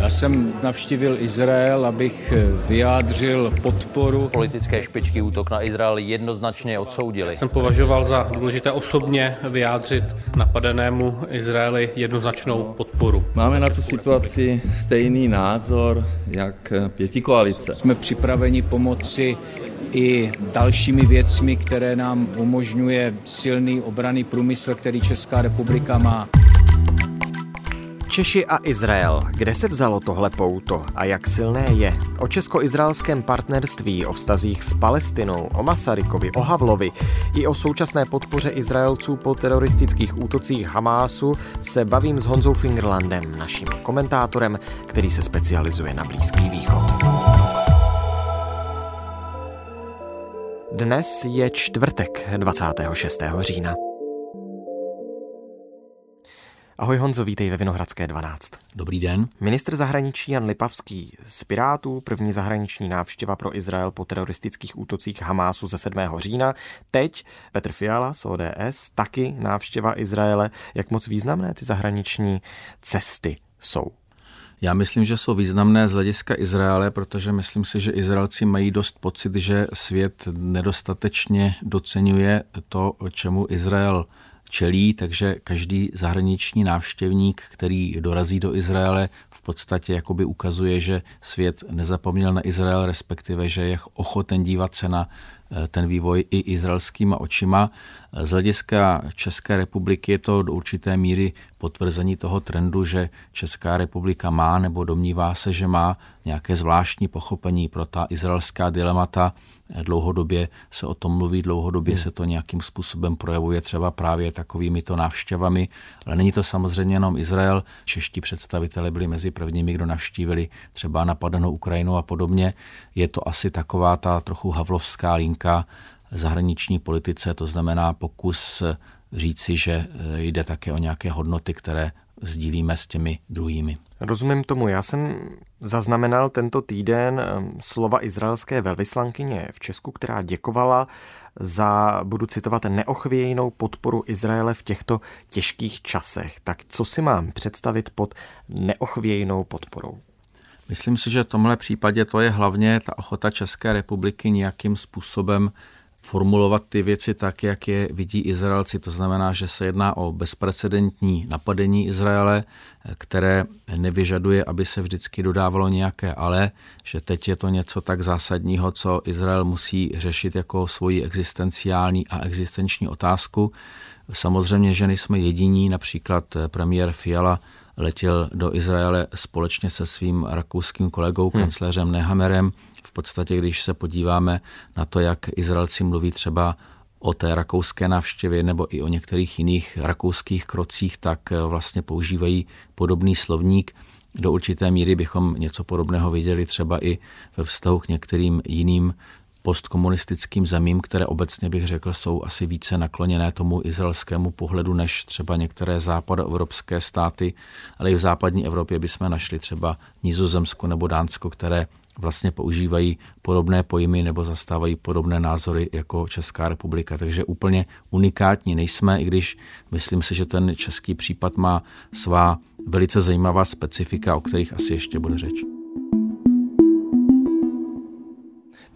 Já jsem navštívil Izrael, abych vyjádřil podporu. Politické špičky útok na Izrael jednoznačně odsoudili. Jsem považoval za důležité osobně vyjádřit napadenému Izraeli jednoznačnou podporu. Máme na tu situaci stejný názor jak pěti koalice. Jsme připraveni pomoci i dalšími věcmi, které nám umožňuje silný obraný průmysl, který Česká republika má. Češi a Izrael. Kde se vzalo tohle pouto a jak silné je? O česko-izraelském partnerství, o vztazích s Palestinou, o Masarykovi, o Havlovi i o současné podpoře Izraelců po teroristických útocích Hamásu se bavím s Honzou Fingerlandem, naším komentátorem, který se specializuje na Blízký východ. Dnes je čtvrtek 26. října. Ahoj Honzo, vítej ve Vinohradské 12. Dobrý den. Ministr zahraničí Jan Lipavský z Pirátů, první zahraniční návštěva pro Izrael po teroristických útocích Hamásu ze 7. října. Teď Petr Fiala z ODS, taky návštěva Izraele. Jak moc významné ty zahraniční cesty jsou? Já myslím, že jsou významné z hlediska Izraele, protože myslím si, že Izraelci mají dost pocit, že svět nedostatečně docenuje to, čemu Izrael čelí, takže každý zahraniční návštěvník, který dorazí do Izraele, v podstatě jakoby ukazuje, že svět nezapomněl na Izrael, respektive, že je ochoten dívat se na ten vývoj i izraelskýma očima. Z hlediska České republiky je to do určité míry potvrzení toho trendu, že Česká republika má nebo domnívá se, že má nějaké zvláštní pochopení pro ta izraelská dilemata. Dlouhodobě se o tom mluví, dlouhodobě hmm. se to nějakým způsobem projevuje třeba právě takovými to návštěvami, ale není to samozřejmě jenom Izrael. Čeští představitelé byli mezi prvními, kdo navštívili třeba napadenou Ukrajinu a podobně. Je to asi taková ta trochu havlovská linka zahraniční politice, to znamená pokus říci, že jde také o nějaké hodnoty, které sdílíme s těmi druhými. Rozumím tomu. Já jsem zaznamenal tento týden ehm, slova izraelské velvyslankyně v Česku, která děkovala za, budu citovat, neochvějnou podporu Izraele v těchto těžkých časech. Tak co si mám představit pod neochvějnou podporou? Myslím si, že v tomhle případě to je hlavně ta ochota České republiky nějakým způsobem formulovat ty věci tak, jak je vidí Izraelci. To znamená, že se jedná o bezprecedentní napadení Izraele, které nevyžaduje, aby se vždycky dodávalo nějaké ale, že teď je to něco tak zásadního, co Izrael musí řešit jako svoji existenciální a existenční otázku. Samozřejmě, že nejsme jediní, například premiér Fiala letěl do Izraele společně se svým rakouským kolegou, hmm. kancléřem Nehamerem. V podstatě, když se podíváme na to, jak Izraelci mluví třeba o té rakouské návštěvě nebo i o některých jiných rakouských krocích, tak vlastně používají podobný slovník. Do určité míry bychom něco podobného viděli třeba i ve vztahu k některým jiným postkomunistickým zemím, které obecně bych řekl jsou asi více nakloněné tomu izraelskému pohledu než třeba některé západoevropské státy, ale i v západní Evropě bychom našli třeba Nizozemsko nebo Dánsko, které vlastně používají podobné pojmy nebo zastávají podobné názory jako Česká republika. Takže úplně unikátní nejsme, i když myslím si, že ten český případ má svá velice zajímavá specifika, o kterých asi ještě bude řeč.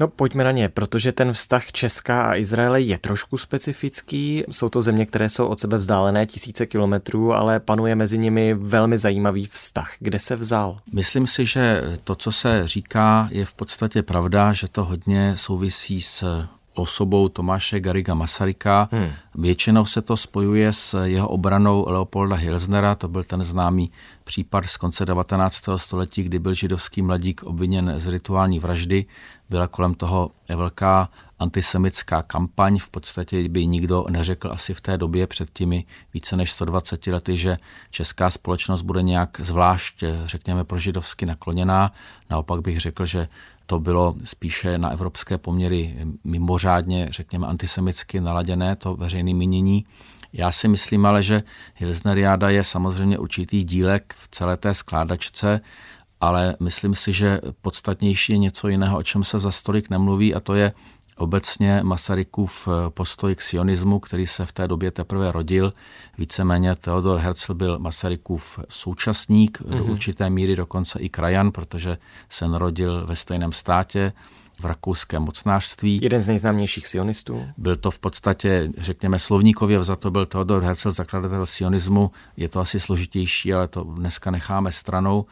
No pojďme na ně, protože ten vztah Česká a Izraele je trošku specifický. Jsou to země, které jsou od sebe vzdálené tisíce kilometrů, ale panuje mezi nimi velmi zajímavý vztah. Kde se vzal? Myslím si, že to, co se říká, je v podstatě pravda, že to hodně souvisí s osobou Tomáše Gariga Masaryka. Hmm. Většinou se to spojuje s jeho obranou Leopolda Hilsnera, to byl ten známý případ z konce 19. století, kdy byl židovský mladík obviněn z rituální vraždy. Byla kolem toho velká antisemická kampaň. V podstatě by nikdo neřekl asi v té době před těmi více než 120 lety, že česká společnost bude nějak zvlášť, řekněme, pro židovsky nakloněná. Naopak bych řekl, že to bylo spíše na evropské poměry mimořádně, řekněme, antisemicky naladěné, to veřejné mínění. Já si myslím ale, že Hilsneriáda je samozřejmě určitý dílek v celé té skládačce, ale myslím si, že podstatnější je něco jiného, o čem se za stolik nemluví, a to je obecně Masarykův postoj k sionismu, který se v té době teprve rodil. Víceméně Theodor Herzl byl Masarykův současník, mm-hmm. do mhm. určité míry dokonce i krajan, protože se narodil ve stejném státě v rakouském mocnářství. Jeden z nejznámějších sionistů. Byl to v podstatě, řekněme, slovníkově za to byl Theodor Herzl, zakladatel sionismu. Je to asi složitější, ale to dneska necháme stranou.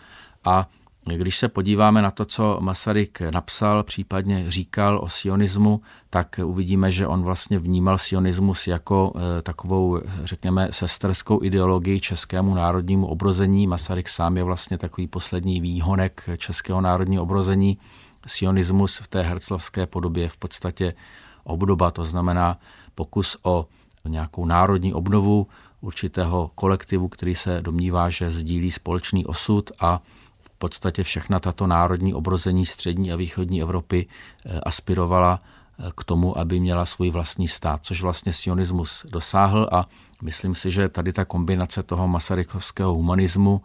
A když se podíváme na to, co Masaryk napsal, případně říkal o sionismu, tak uvidíme, že on vlastně vnímal sionismus jako e, takovou, řekněme, sesterskou ideologii českému národnímu obrození. Masaryk sám je vlastně takový poslední výhonek českého národního obrození sionismus v té herclovské podobě je v podstatě obdoba, to znamená pokus o nějakou národní obnovu určitého kolektivu, který se domnívá, že sdílí společný osud a podstatě všechna tato národní obrození střední a východní Evropy eh, aspirovala eh, k tomu, aby měla svůj vlastní stát, což vlastně sionismus dosáhl a myslím si, že tady ta kombinace toho masarykovského humanismu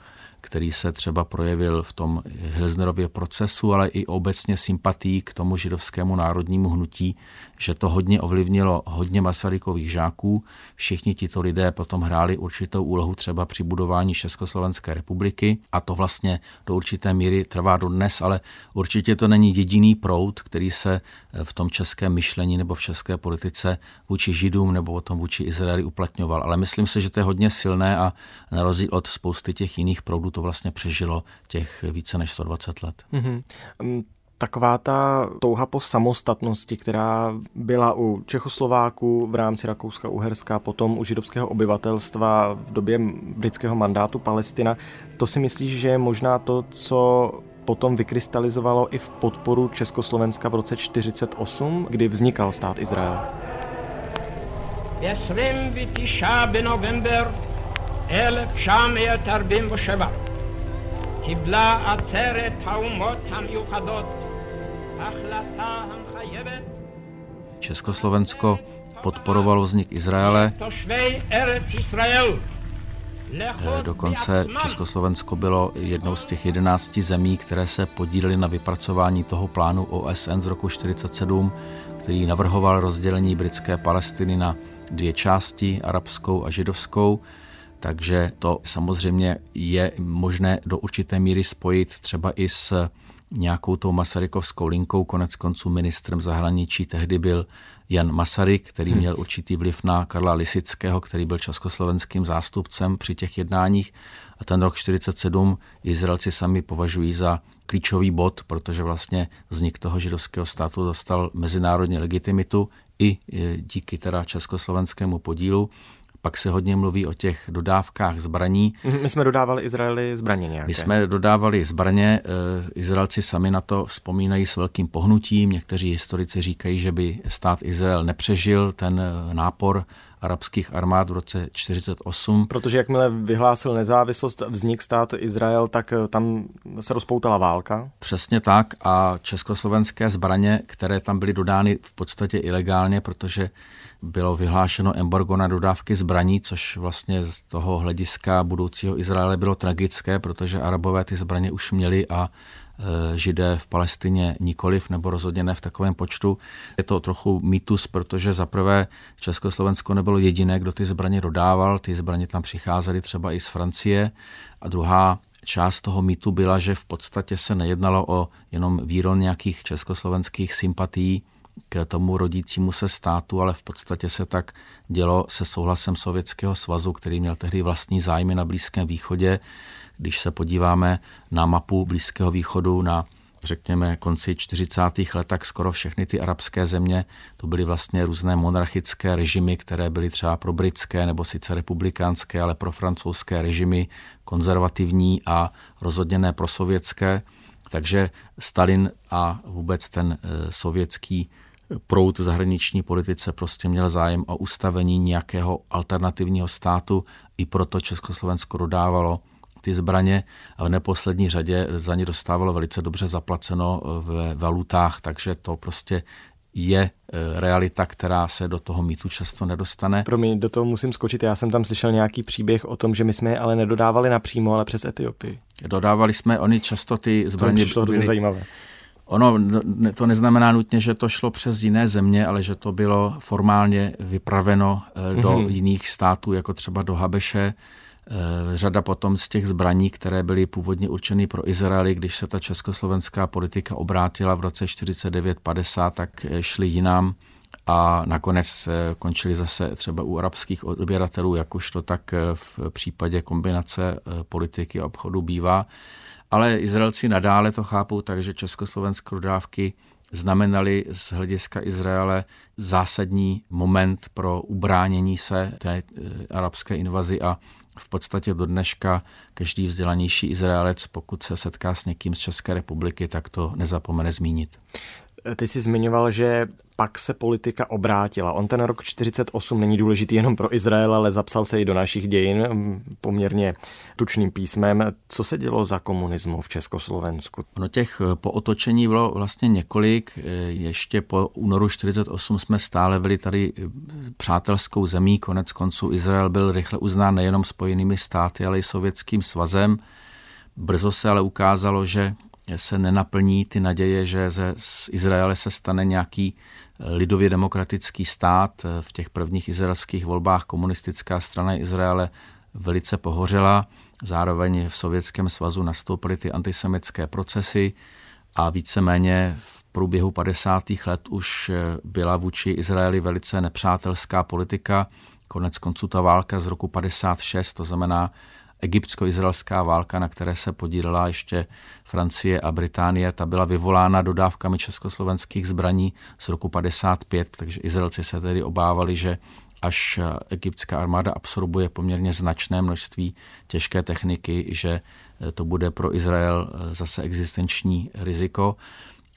který se třeba projevil v tom Hilsnerově procesu, ale i obecně sympatí k tomu židovskému národnímu hnutí, že to hodně ovlivnilo hodně Masarykových žáků. Všichni tito lidé potom hráli určitou úlohu třeba při budování Československé republiky a to vlastně do určité míry trvá do dnes, ale určitě to není jediný proud, který se v tom českém myšlení nebo v české politice vůči Židům nebo o tom vůči Izraeli uplatňoval. Ale myslím si, že to je hodně silné a na rozdíl od spousty těch jiných proudů to vlastně přežilo těch více než 120 let. Mm-hmm taková ta touha po samostatnosti, která byla u Čechoslováků v rámci Rakouska-Uherska, potom u židovského obyvatelstva v době britského mandátu Palestina, to si myslíš, že je možná to, co potom vykrystalizovalo i v podporu Československa v roce 1948, kdy vznikal stát Izrael? 1947 קיבלה עצרת האומות המיוחדות החלטה המחייבת Československo podporovalo vznik Izraele. Eh, dokonce Československo bylo jednou z těch jedenácti zemí, které se podílely na vypracování toho plánu OSN z roku 1947, který navrhoval rozdělení britské Palestiny na dvě části, arabskou a židovskou. Takže to samozřejmě je možné do určité míry spojit třeba i s nějakou tou masarykovskou linkou. Konec konců ministrem zahraničí tehdy byl Jan Masaryk, který hmm. měl určitý vliv na Karla Lisického, který byl československým zástupcem při těch jednáních. A ten rok 47 Izraelci sami považují za klíčový bod, protože vlastně vznik toho židovského státu dostal mezinárodní legitimitu i e, díky teda československému podílu. Pak se hodně mluví o těch dodávkách zbraní. Mhm, my jsme dodávali Izraeli zbraně nějaké. My jsme dodávali zbraně, eh, Izraelci sami na to vzpomínají s velkým pohnutím. Někteří historici říkají, že by stát Izrael nepřežil ten eh, nápor arabských armád v roce 48. Protože jakmile vyhlásil nezávislost, vznik státu Izrael, tak eh, tam se rozpoutala válka. Přesně tak a československé zbraně, které tam byly dodány v podstatě ilegálně, protože bylo vyhlášeno embargo na dodávky zbraní, což vlastně z toho hlediska budoucího Izraele bylo tragické, protože Arabové ty zbraně už měli a židé v Palestině nikoliv, nebo rozhodně ne v takovém počtu. Je to trochu mýtus, protože zaprvé Československo nebylo jediné, kdo ty zbraně dodával, ty zbraně tam přicházely třeba i z Francie. A druhá část toho mýtu byla, že v podstatě se nejednalo o jenom výron nějakých československých sympatií, k tomu rodícímu se státu, ale v podstatě se tak dělo se souhlasem Sovětského svazu, který měl tehdy vlastní zájmy na Blízkém východě. Když se podíváme na mapu Blízkého východu na řekněme konci 40. let, tak skoro všechny ty arabské země, to byly vlastně různé monarchické režimy, které byly třeba pro britské nebo sice republikánské, ale pro francouzské režimy, konzervativní a rozhodně ne pro sovětské. Takže Stalin a vůbec ten eh, sovětský proud zahraniční politice prostě měl zájem o ustavení nějakého alternativního státu, i proto Československo dodávalo ty zbraně a v neposlední řadě za ně dostávalo velice dobře zaplaceno v valutách, takže to prostě je e, realita, která se do toho mýtu často nedostane. Pro mě do toho musím skočit. Já jsem tam slyšel nějaký příběh o tom, že my jsme je ale nedodávali napřímo, ale přes Etiopii. Dodávali jsme, oni často ty zbraně... To přišlo hrozně zajímavé Ono to neznamená nutně, že to šlo přes jiné země, ale že to bylo formálně vypraveno do mm-hmm. jiných států, jako třeba do Habeše. Řada potom z těch zbraní, které byly původně určeny pro Izraeli, když se ta československá politika obrátila v roce 49-50, tak šly jinam a nakonec eh, končili zase třeba u arabských odběratelů, jakožto tak eh, v případě kombinace eh, politiky a obchodu bývá. Ale Izraelci nadále to chápou tak, že československé dodávky znamenaly z hlediska Izraele zásadní moment pro ubránění se té arabské invazi a v podstatě do dneška každý vzdělanější Izraelec, pokud se setká s někým z České republiky, tak to nezapomene zmínit. Ty jsi zmiňoval, že pak se politika obrátila. On ten rok 48 není důležitý jenom pro Izrael, ale zapsal se i do našich dějin poměrně tučným písmem. Co se dělo za komunismu v Československu? No těch eh, po otočení bylo vlastně několik. Eh, ještě po únoru 48 jsme stále byli tady eh, přátelskou zemí. Konec konců Izrael byl rychle uznán nejenom spojenými státy, ale i sovětským svazem. Brzo se ale ukázalo, že se nenaplní ty naděje, že ze, z Izraele se stane nějaký lidově demokratický stát. V těch prvních izraelských volbách komunistická strana Izraele velice pohořela. Zároveň v Sovětském svazu nastoupily ty antisemické procesy a víceméně v průběhu 50. let už byla vůči Izraeli velice nepřátelská politika. Konec konců ta válka z roku 56, to znamená egyptsko-izraelská válka, na které se podílela ještě Francie a Británie, ta byla vyvolána dodávkami československých zbraní z roku 55, takže Izraelci se tedy obávali, že až egyptská armáda absorbuje poměrně značné množství těžké techniky, že to bude pro Izrael zase existenční riziko.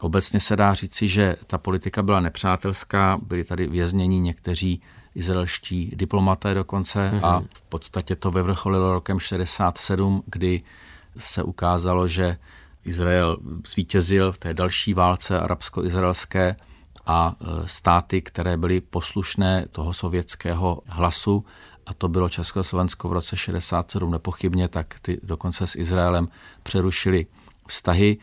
Obecně se dá říci, že ta politika byla nepřátelská, byli tady vězněni někteří izraelští diplomaté dokonce mm-hmm. a v podstatě to vyvrcholilo rokem 67, kdy se ukázalo, že Izrael zvítězil v té další válce arabsko-izraelské a e, státy, které byly poslušné toho sovětského hlasu, a to bylo Československo v roce 67 nepochybně, tak ty dokonce s Izraelem přerušili vztahy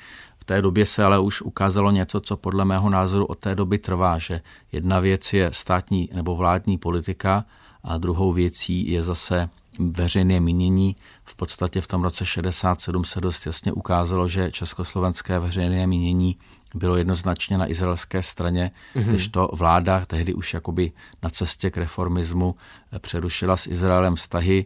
té době se ale už ukázalo něco, co podle mého názoru od té doby trvá, že jedna věc je státní nebo vládní politika a druhou věcí je zase veřejné mínění. V podstatě v tom roce 67 se dost jasně ukázalo, že československé veřejné mínění bylo jednoznačně na izraelské straně, mm-hmm. když to vláda tehdy už jakoby na cestě k reformismu přerušila s Izraelem vztahy,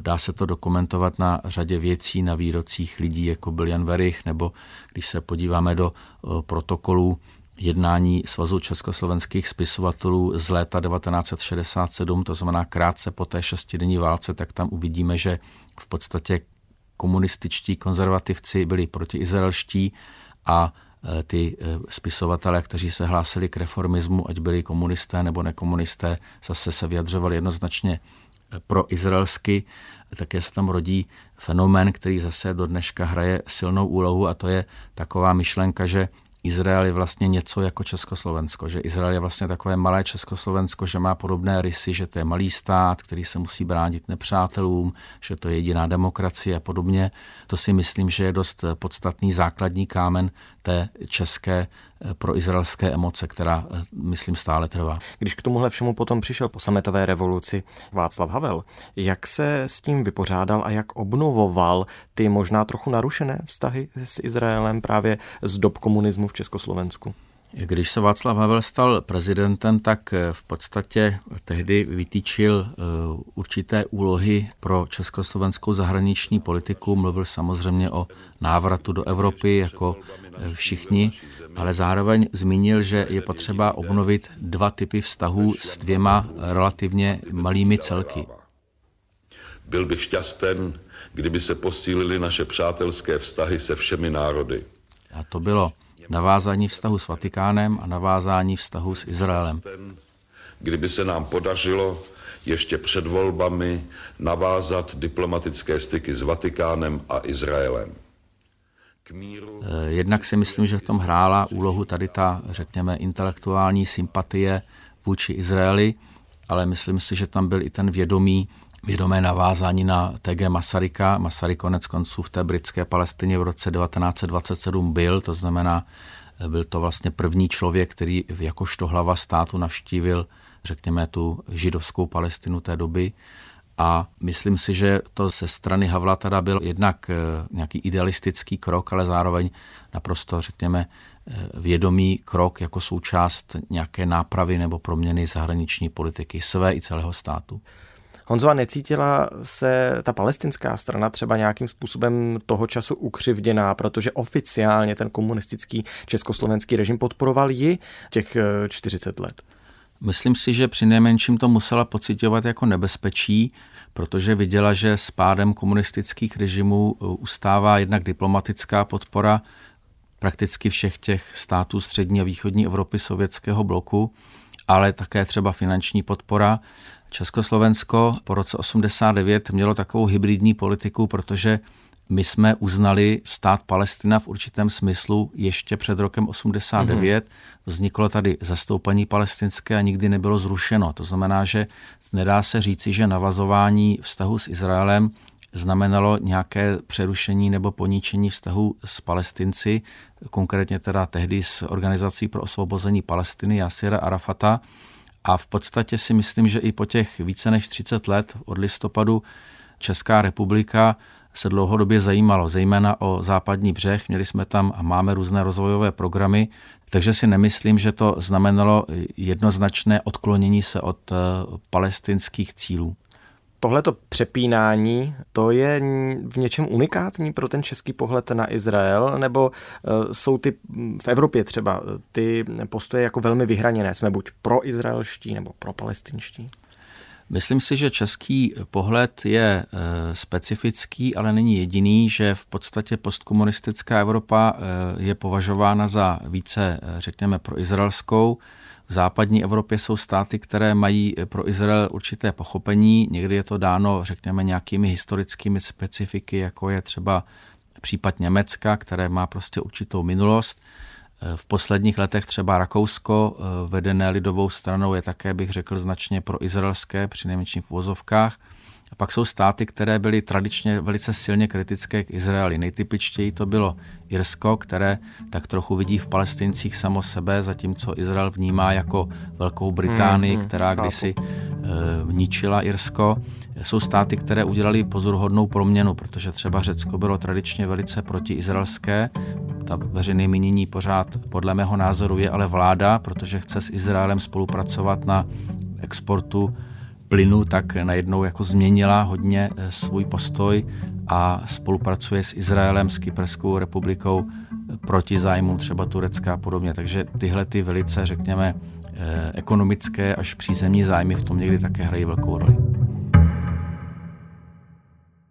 Dá se to dokumentovat na řadě věcí, na výrocích lidí, jako byl Jan Verich, nebo když se podíváme do protokolů jednání Svazu československých spisovatelů z léta 1967, to znamená krátce po té šestidenní válce, tak tam uvidíme, že v podstatě komunističtí konzervativci byli protiizraelští a e, ty e, spisovatelé, kteří se hlásili k reformismu, ať byli komunisté nebo nekomunisté, zase se vyjadřovali jednoznačně pro izraelsky, také se tam rodí fenomén, který zase do dneška hraje silnou úlohu a to je taková myšlenka, že Izrael je vlastně něco jako Československo, že Izrael je vlastně takové malé Československo, že má podobné rysy, že to je malý stát, který se musí bránit nepřátelům, že to je jediná demokracie a podobně. To si myslím, že je dost podstatný základní kámen té české eh, pro izraelské emoce, která, eh, myslím, stále trvá. Když k tomuhle všemu potom přišel po sametové revoluci Václav Havel, jak se s tím vypořádal a jak obnovoval ty možná trochu narušené vztahy s Izraelem právě z dob komunismu v Československu? Když se Václav Havel stal prezidentem, tak eh, v podstatě tehdy vytýčil určité úlohy pro československou zahraniční politiku. Mluvil samozřejmě o návratu do Evropy jako všichni, ale zároveň zmínil, že je potřeba obnovit dva typy vztahů s dvěma relativně malými celky. Byl bych šťasten, kdyby se posílily naše přátelské vztahy se všemi národy. A to bylo navázání vztahu s Vatikánem a navázání vztahu s Izraelem. Kdyby se nám podařilo ještě před volbami navázat diplomatické styky s Vatikánem a Izraelem. Eh, jednak si myslím, že v tom hrála úlohu tady ta, řekněme, intelektuální sympatie vůči Izraeli, ale myslím si, že tam byl i ten vědomý vědomé navázání na TG Masaryka. Masaryk konec konců v té britské Palestině v roce 1927 byl, to znamená, byl to vlastně první člověk, který jakožto hlava státu navštívil, řekněme, tu židovskou Palestinu té doby. A myslím si, že to ze strany Havla teda byl jednak eh, nějaký idealistický krok, ale zároveň naprosto, řekněme, eh, vědomý krok jako součást nějaké nápravy nebo proměny zahraniční politiky své i celého státu. Honzova, necítila se ta palestinská strana třeba nějakým způsobem toho času ukřivděná, protože oficiálně ten komunistický československý režim podporoval ji těch 40 eh, let? Myslím si, že při nejmenším to musela pocitovat jako nebezpečí, protože viděla, že s pádem komunistických režimů uh, ustává jednak diplomatická podpora prakticky všech těch států střední a východní Evropy sovětského bloku, ale také třeba finanční podpora. Československo po roce 89 mělo takovou hybridní politiku, protože my jsme uznali stát Palestina v určitém smyslu ještě před rokem 89. Mm-hmm. Vzniklo tady zastoupení palestinské a nikdy nebylo zrušeno. To znamená, že nedá se říci, že navazování vztahu s Izraelem znamenalo nějaké přerušení nebo poníčení vztahu s Palestinci, konkrétně teda tehdy s Organizací pro osvobození Palestiny Jasira Arafata. A v podstatě si myslím, že i po těch více než 30 let od listopadu Česká republika se dlouhodobě zajímalo, zejména o západní břeh. Měli jsme tam a máme různé rozvojové programy, takže si nemyslím, že to znamenalo jednoznačné odklonění se od eh, palestinských cílů. Tohleto přepínání, to je v něčem unikátní pro ten český pohled na Izrael, nebo eh, jsou ty v Evropě třeba ty postoje jako velmi vyhraněné? Jsme buď pro izraelští nebo pro palestinští? Myslím si, že český pohled je eh, specifický, ale není jediný, že v podstatě postkomunistická Evropa eh, je považována za více, eh, řekněme, pro izraelskou. V západní Evropě jsou státy, které mají pro Izrael určité pochopení. Někdy je to dáno, řekněme, nějakými historickými specifiky, jako je třeba případ Německa, které má prostě určitou minulost. V posledních letech třeba Rakousko, eh, vedené lidovou stranou, je také, bych řekl, značně pro izraelské, při nejmenším v vozovkách. A pak jsou státy, které byly tradičně velice silně kritické k Izraeli. Nejtypičtěji to bylo Irsko, které tak trochu vidí v palestincích samo sebe, zatímco Izrael vnímá jako Velkou Británii, hmm, hmm, která chápu. kdysi e, ničila Irsko. Jsou státy, které udělali pozoruhodnou proměnu, protože třeba Řecko bylo tradičně velice protiizraelské, ta veřejné mínění pořád podle mého názoru je ale vláda, protože chce s Izraelem spolupracovat na exportu plynu, tak najednou jako změnila hodně eh, svůj postoj a spolupracuje s Izraelem, s Kyperskou republikou eh, proti zájmu třeba Turecka a podobně. Takže tyhle ty velice, řekněme, eh, ekonomické až přízemní zájmy v tom někdy také hrají velkou roli.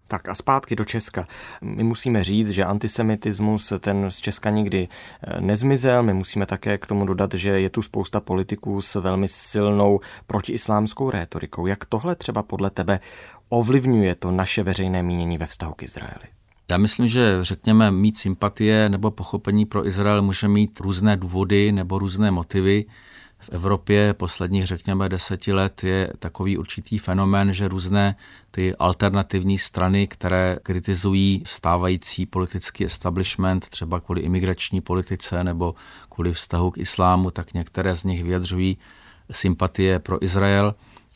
Tak a zpátky do Česka. My musíme říct, že antisemitismus ten z Česka nikdy eh, nezmizel. My musíme také k tomu dodat, že je tu spousta politiků s velmi silnou protiislámskou rétorikou. Jak tohle třeba podle tebe ovlivňuje to naše veřejné mínění ve vztahu k Izraeli? Já myslím, že řekněme mít sympatie nebo pochopení pro Izrael může mít různé důvody nebo různé motivy v Evropě posledních, řekněme, deseti let je takový určitý fenomén, že různé ty alternativní strany, které kritizují stávající politický establishment, třeba kvůli imigrační politice nebo kvůli vztahu k islámu, tak některé z nich vyjadřují sympatie pro Izrael.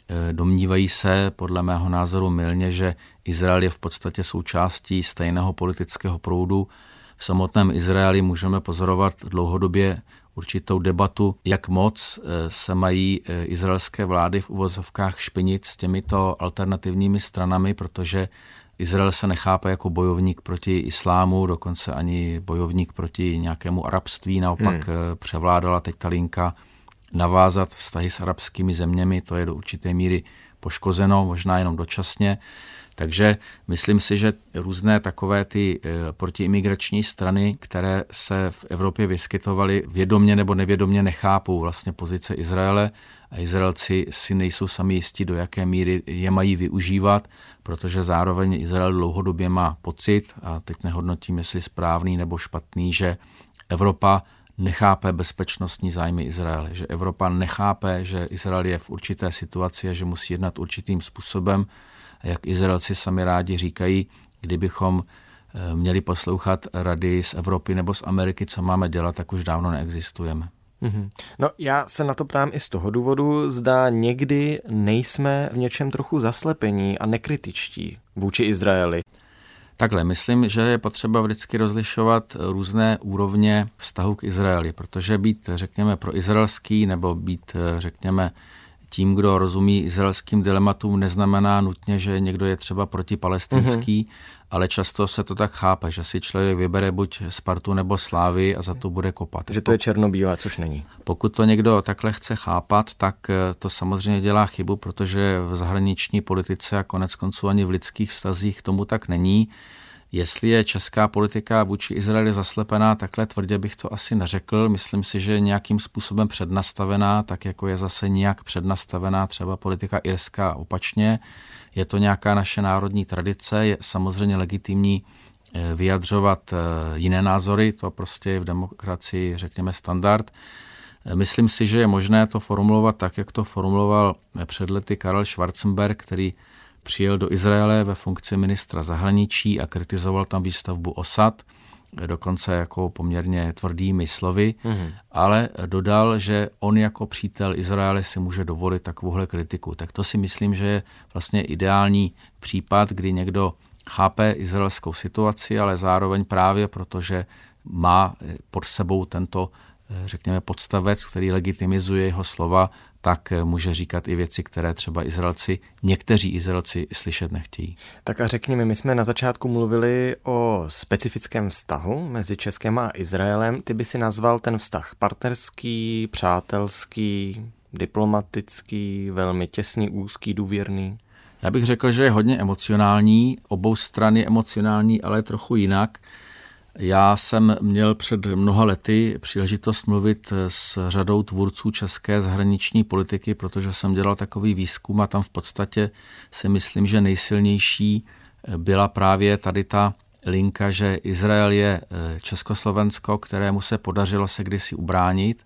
E, domnívají se, podle mého názoru, milně, že Izrael je v podstatě součástí stejného politického proudu. V samotném Izraeli můžeme pozorovat dlouhodobě určitou debatu, jak moc eh, se mají eh, izraelské vlády v uvozovkách špinit s těmito alternativními stranami, protože Izrael se nechápe jako bojovník proti islámu, dokonce ani bojovník proti nějakému arabství, naopak hmm. Eh, převládala teď ta linka navázat vztahy s arabskými zeměmi, to je do určité míry poškozeno, možná jenom dočasně. Takže myslím si, že různé takové ty eh, protiimigrační strany, které se v Evropě vyskytovaly, vědomně nebo nevědomně nechápou vlastně pozice Izraele. A Izraelci si nejsou sami jistí, do jaké míry je mají využívat, protože zároveň Izrael dlouhodobě má pocit, a teď nehodnotím, jestli správný nebo špatný, že Evropa nechápe bezpečnostní zájmy Izraele, že Evropa nechápe, že Izrael je v určité situaci a že musí jednat určitým způsobem, jak Izraelci sami rádi říkají, kdybychom eh, měli poslouchat rady z Evropy nebo z Ameriky, co máme dělat, tak už dávno neexistujeme. Mm-hmm. No já se na to ptám i z toho důvodu, zda někdy nejsme v něčem trochu zaslepení a nekritičtí vůči Izraeli. Takhle, myslím, že je potřeba vždycky rozlišovat různé úrovně vztahu k Izraeli, protože být, řekněme, pro izraelský nebo být, řekněme, tím, kdo rozumí izraelským dilematům, neznamená nutně, že někdo je třeba protipalestinský, mm-hmm. ale často se to tak chápe, že si člověk vybere buď Spartu nebo Slávy a za to bude kopat. Že to je černobílé, což není. Pokud to někdo takhle chce chápat, tak eh, to samozřejmě dělá chybu, protože v zahraniční politice a konec konců ani v lidských vztazích tomu tak není. Jestli je česká politika vůči Izraeli zaslepená, takhle tvrdě bych to asi neřekl. Myslím si, že nějakým způsobem přednastavená, tak jako je zase nějak přednastavená třeba politika irská opačně. Je to nějaká naše národní tradice, je samozřejmě legitimní eh, vyjadřovat eh, jiné názory, to prostě je v demokracii, řekněme, standard. Eh, myslím si, že je možné to formulovat tak, jak to formuloval před lety Karel Schwarzenberg, který Přijel do Izraele ve funkci ministra zahraničí a kritizoval tam výstavbu osad, dokonce jako poměrně tvrdými slovy, mm-hmm. ale dodal, že on jako přítel Izraele si může dovolit takovouhle kritiku. Tak to si myslím, že je vlastně ideální případ, kdy někdo chápe izraelskou situaci, ale zároveň právě protože má pod sebou tento, řekněme, podstavec, který legitimizuje jeho slova, tak může říkat i věci, které třeba Izraelci, někteří Izraelci slyšet nechtějí. Tak a řekni mi, my jsme na začátku mluvili o specifickém vztahu mezi Českem a Izraelem. Ty by si nazval ten vztah partnerský, přátelský, diplomatický, velmi těsný, úzký, důvěrný? Já bych řekl, že je hodně emocionální, obou strany emocionální, ale trochu jinak. Já jsem měl před mnoha lety příležitost mluvit s řadou tvůrců české zahraniční politiky, protože jsem dělal takový výzkum a tam v podstatě si myslím, že nejsilnější byla právě tady ta linka, že Izrael je eh, Československo, kterému se podařilo se kdysi ubránit,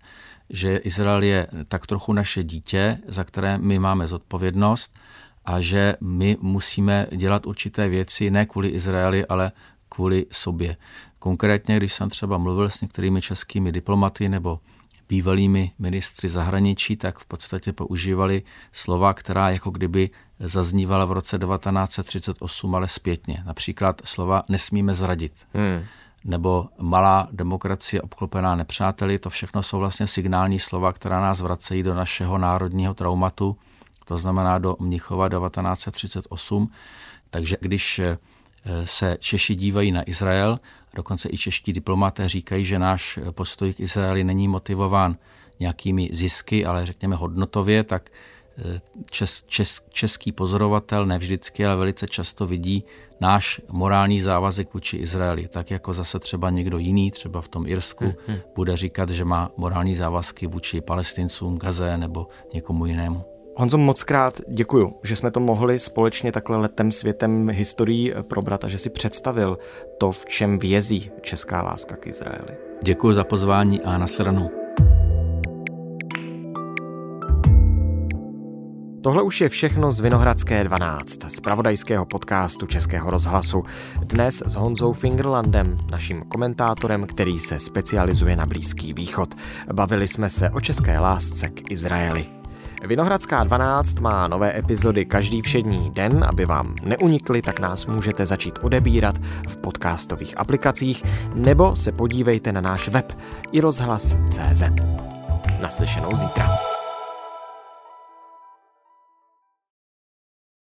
že Izrael je tak trochu naše dítě, za které my máme zodpovědnost a že my musíme dělat určité věci ne kvůli Izraeli, ale kvůli sobě. Konkrétně, když jsem třeba mluvil s některými českými diplomaty nebo bývalými ministry zahraničí, tak v podstatě používali slova, která jako kdyby zaznívala v roce 1938, ale zpětně. Například slova nesmíme zradit. Hmm. Nebo malá demokracie obklopená nepřáteli, to všechno jsou vlastně signální slova, která nás vracejí do našeho národního traumatu, to znamená do Mnichova 1938. Takže když se Češi dívají na Izrael, dokonce i čeští diplomaté říkají, že náš postoj k Izraeli není motivován nějakými zisky, ale řekněme hodnotově, tak eh, čes, čes, český pozorovatel nevždycky, ale velice často vidí náš morální závazek vůči Izraeli, tak jako zase třeba někdo jiný, třeba v tom Irsku, hmm, hmm. bude říkat, že má morální závazky vůči palestincům, Gaze nebo někomu jinému. Honzo, moc krát děkuju, že jsme to mohli společně takhle letem světem historií probrat a že si představil to, v čem vězí česká láska k Izraeli. Děkuji za pozvání a nasledanou. Tohle už je všechno z Vinohradské 12, z pravodajského podcastu Českého rozhlasu. Dnes s Honzou Fingerlandem, naším komentátorem, který se specializuje na Blízký východ. Bavili jsme se o české lásce k Izraeli. Vinohradská 12 má nové epizody každý všední den, aby vám neunikly, tak nás můžete začít odebírat v podcastových aplikacích nebo se podívejte na náš web i rozhlas.cz. Naslyšenou zítra.